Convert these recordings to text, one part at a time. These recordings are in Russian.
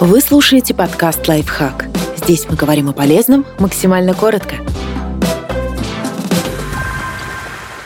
Вы слушаете подкаст «Лайфхак». Здесь мы говорим о полезном максимально коротко.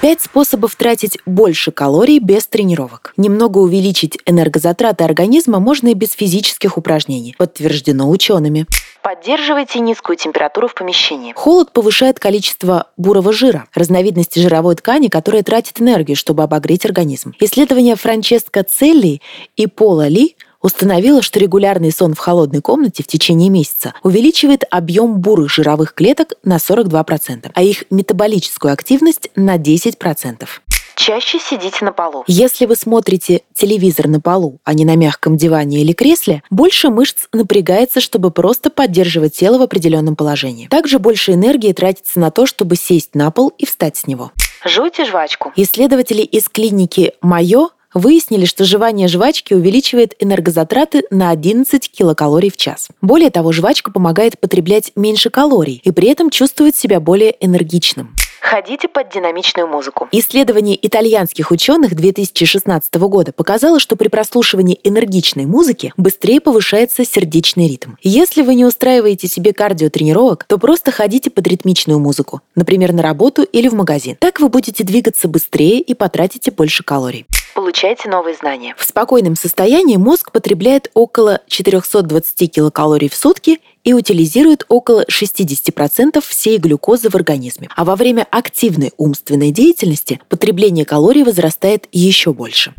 Пять способов тратить больше калорий без тренировок. Немного увеличить энергозатраты организма можно и без физических упражнений, подтверждено учеными. Поддерживайте низкую температуру в помещении. Холод повышает количество бурого жира, разновидности жировой ткани, которая тратит энергию, чтобы обогреть организм. Исследования Франческо Целли и Пола Ли установила, что регулярный сон в холодной комнате в течение месяца увеличивает объем бурых жировых клеток на 42%, а их метаболическую активность на 10%. Чаще сидите на полу. Если вы смотрите телевизор на полу, а не на мягком диване или кресле, больше мышц напрягается, чтобы просто поддерживать тело в определенном положении. Также больше энергии тратится на то, чтобы сесть на пол и встать с него. Жуйте жвачку. Исследователи из клиники Майо выяснили, что жевание жвачки увеличивает энергозатраты на 11 килокалорий в час. Более того, жвачка помогает потреблять меньше калорий и при этом чувствовать себя более энергичным. Ходите под динамичную музыку. Исследование итальянских ученых 2016 года показало, что при прослушивании энергичной музыки быстрее повышается сердечный ритм. Если вы не устраиваете себе кардиотренировок, то просто ходите под ритмичную музыку, например, на работу или в магазин. Так вы будете двигаться быстрее и потратите больше калорий. Получайте новые знания. В спокойном состоянии мозг потребляет около 420 килокалорий в сутки и утилизирует около 60% всей глюкозы в организме. А во время активной умственной деятельности потребление калорий возрастает еще больше.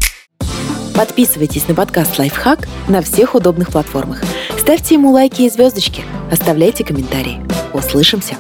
Подписывайтесь на подкаст «Лайфхак» на всех удобных платформах. Ставьте ему лайки и звездочки. Оставляйте комментарии. Услышимся!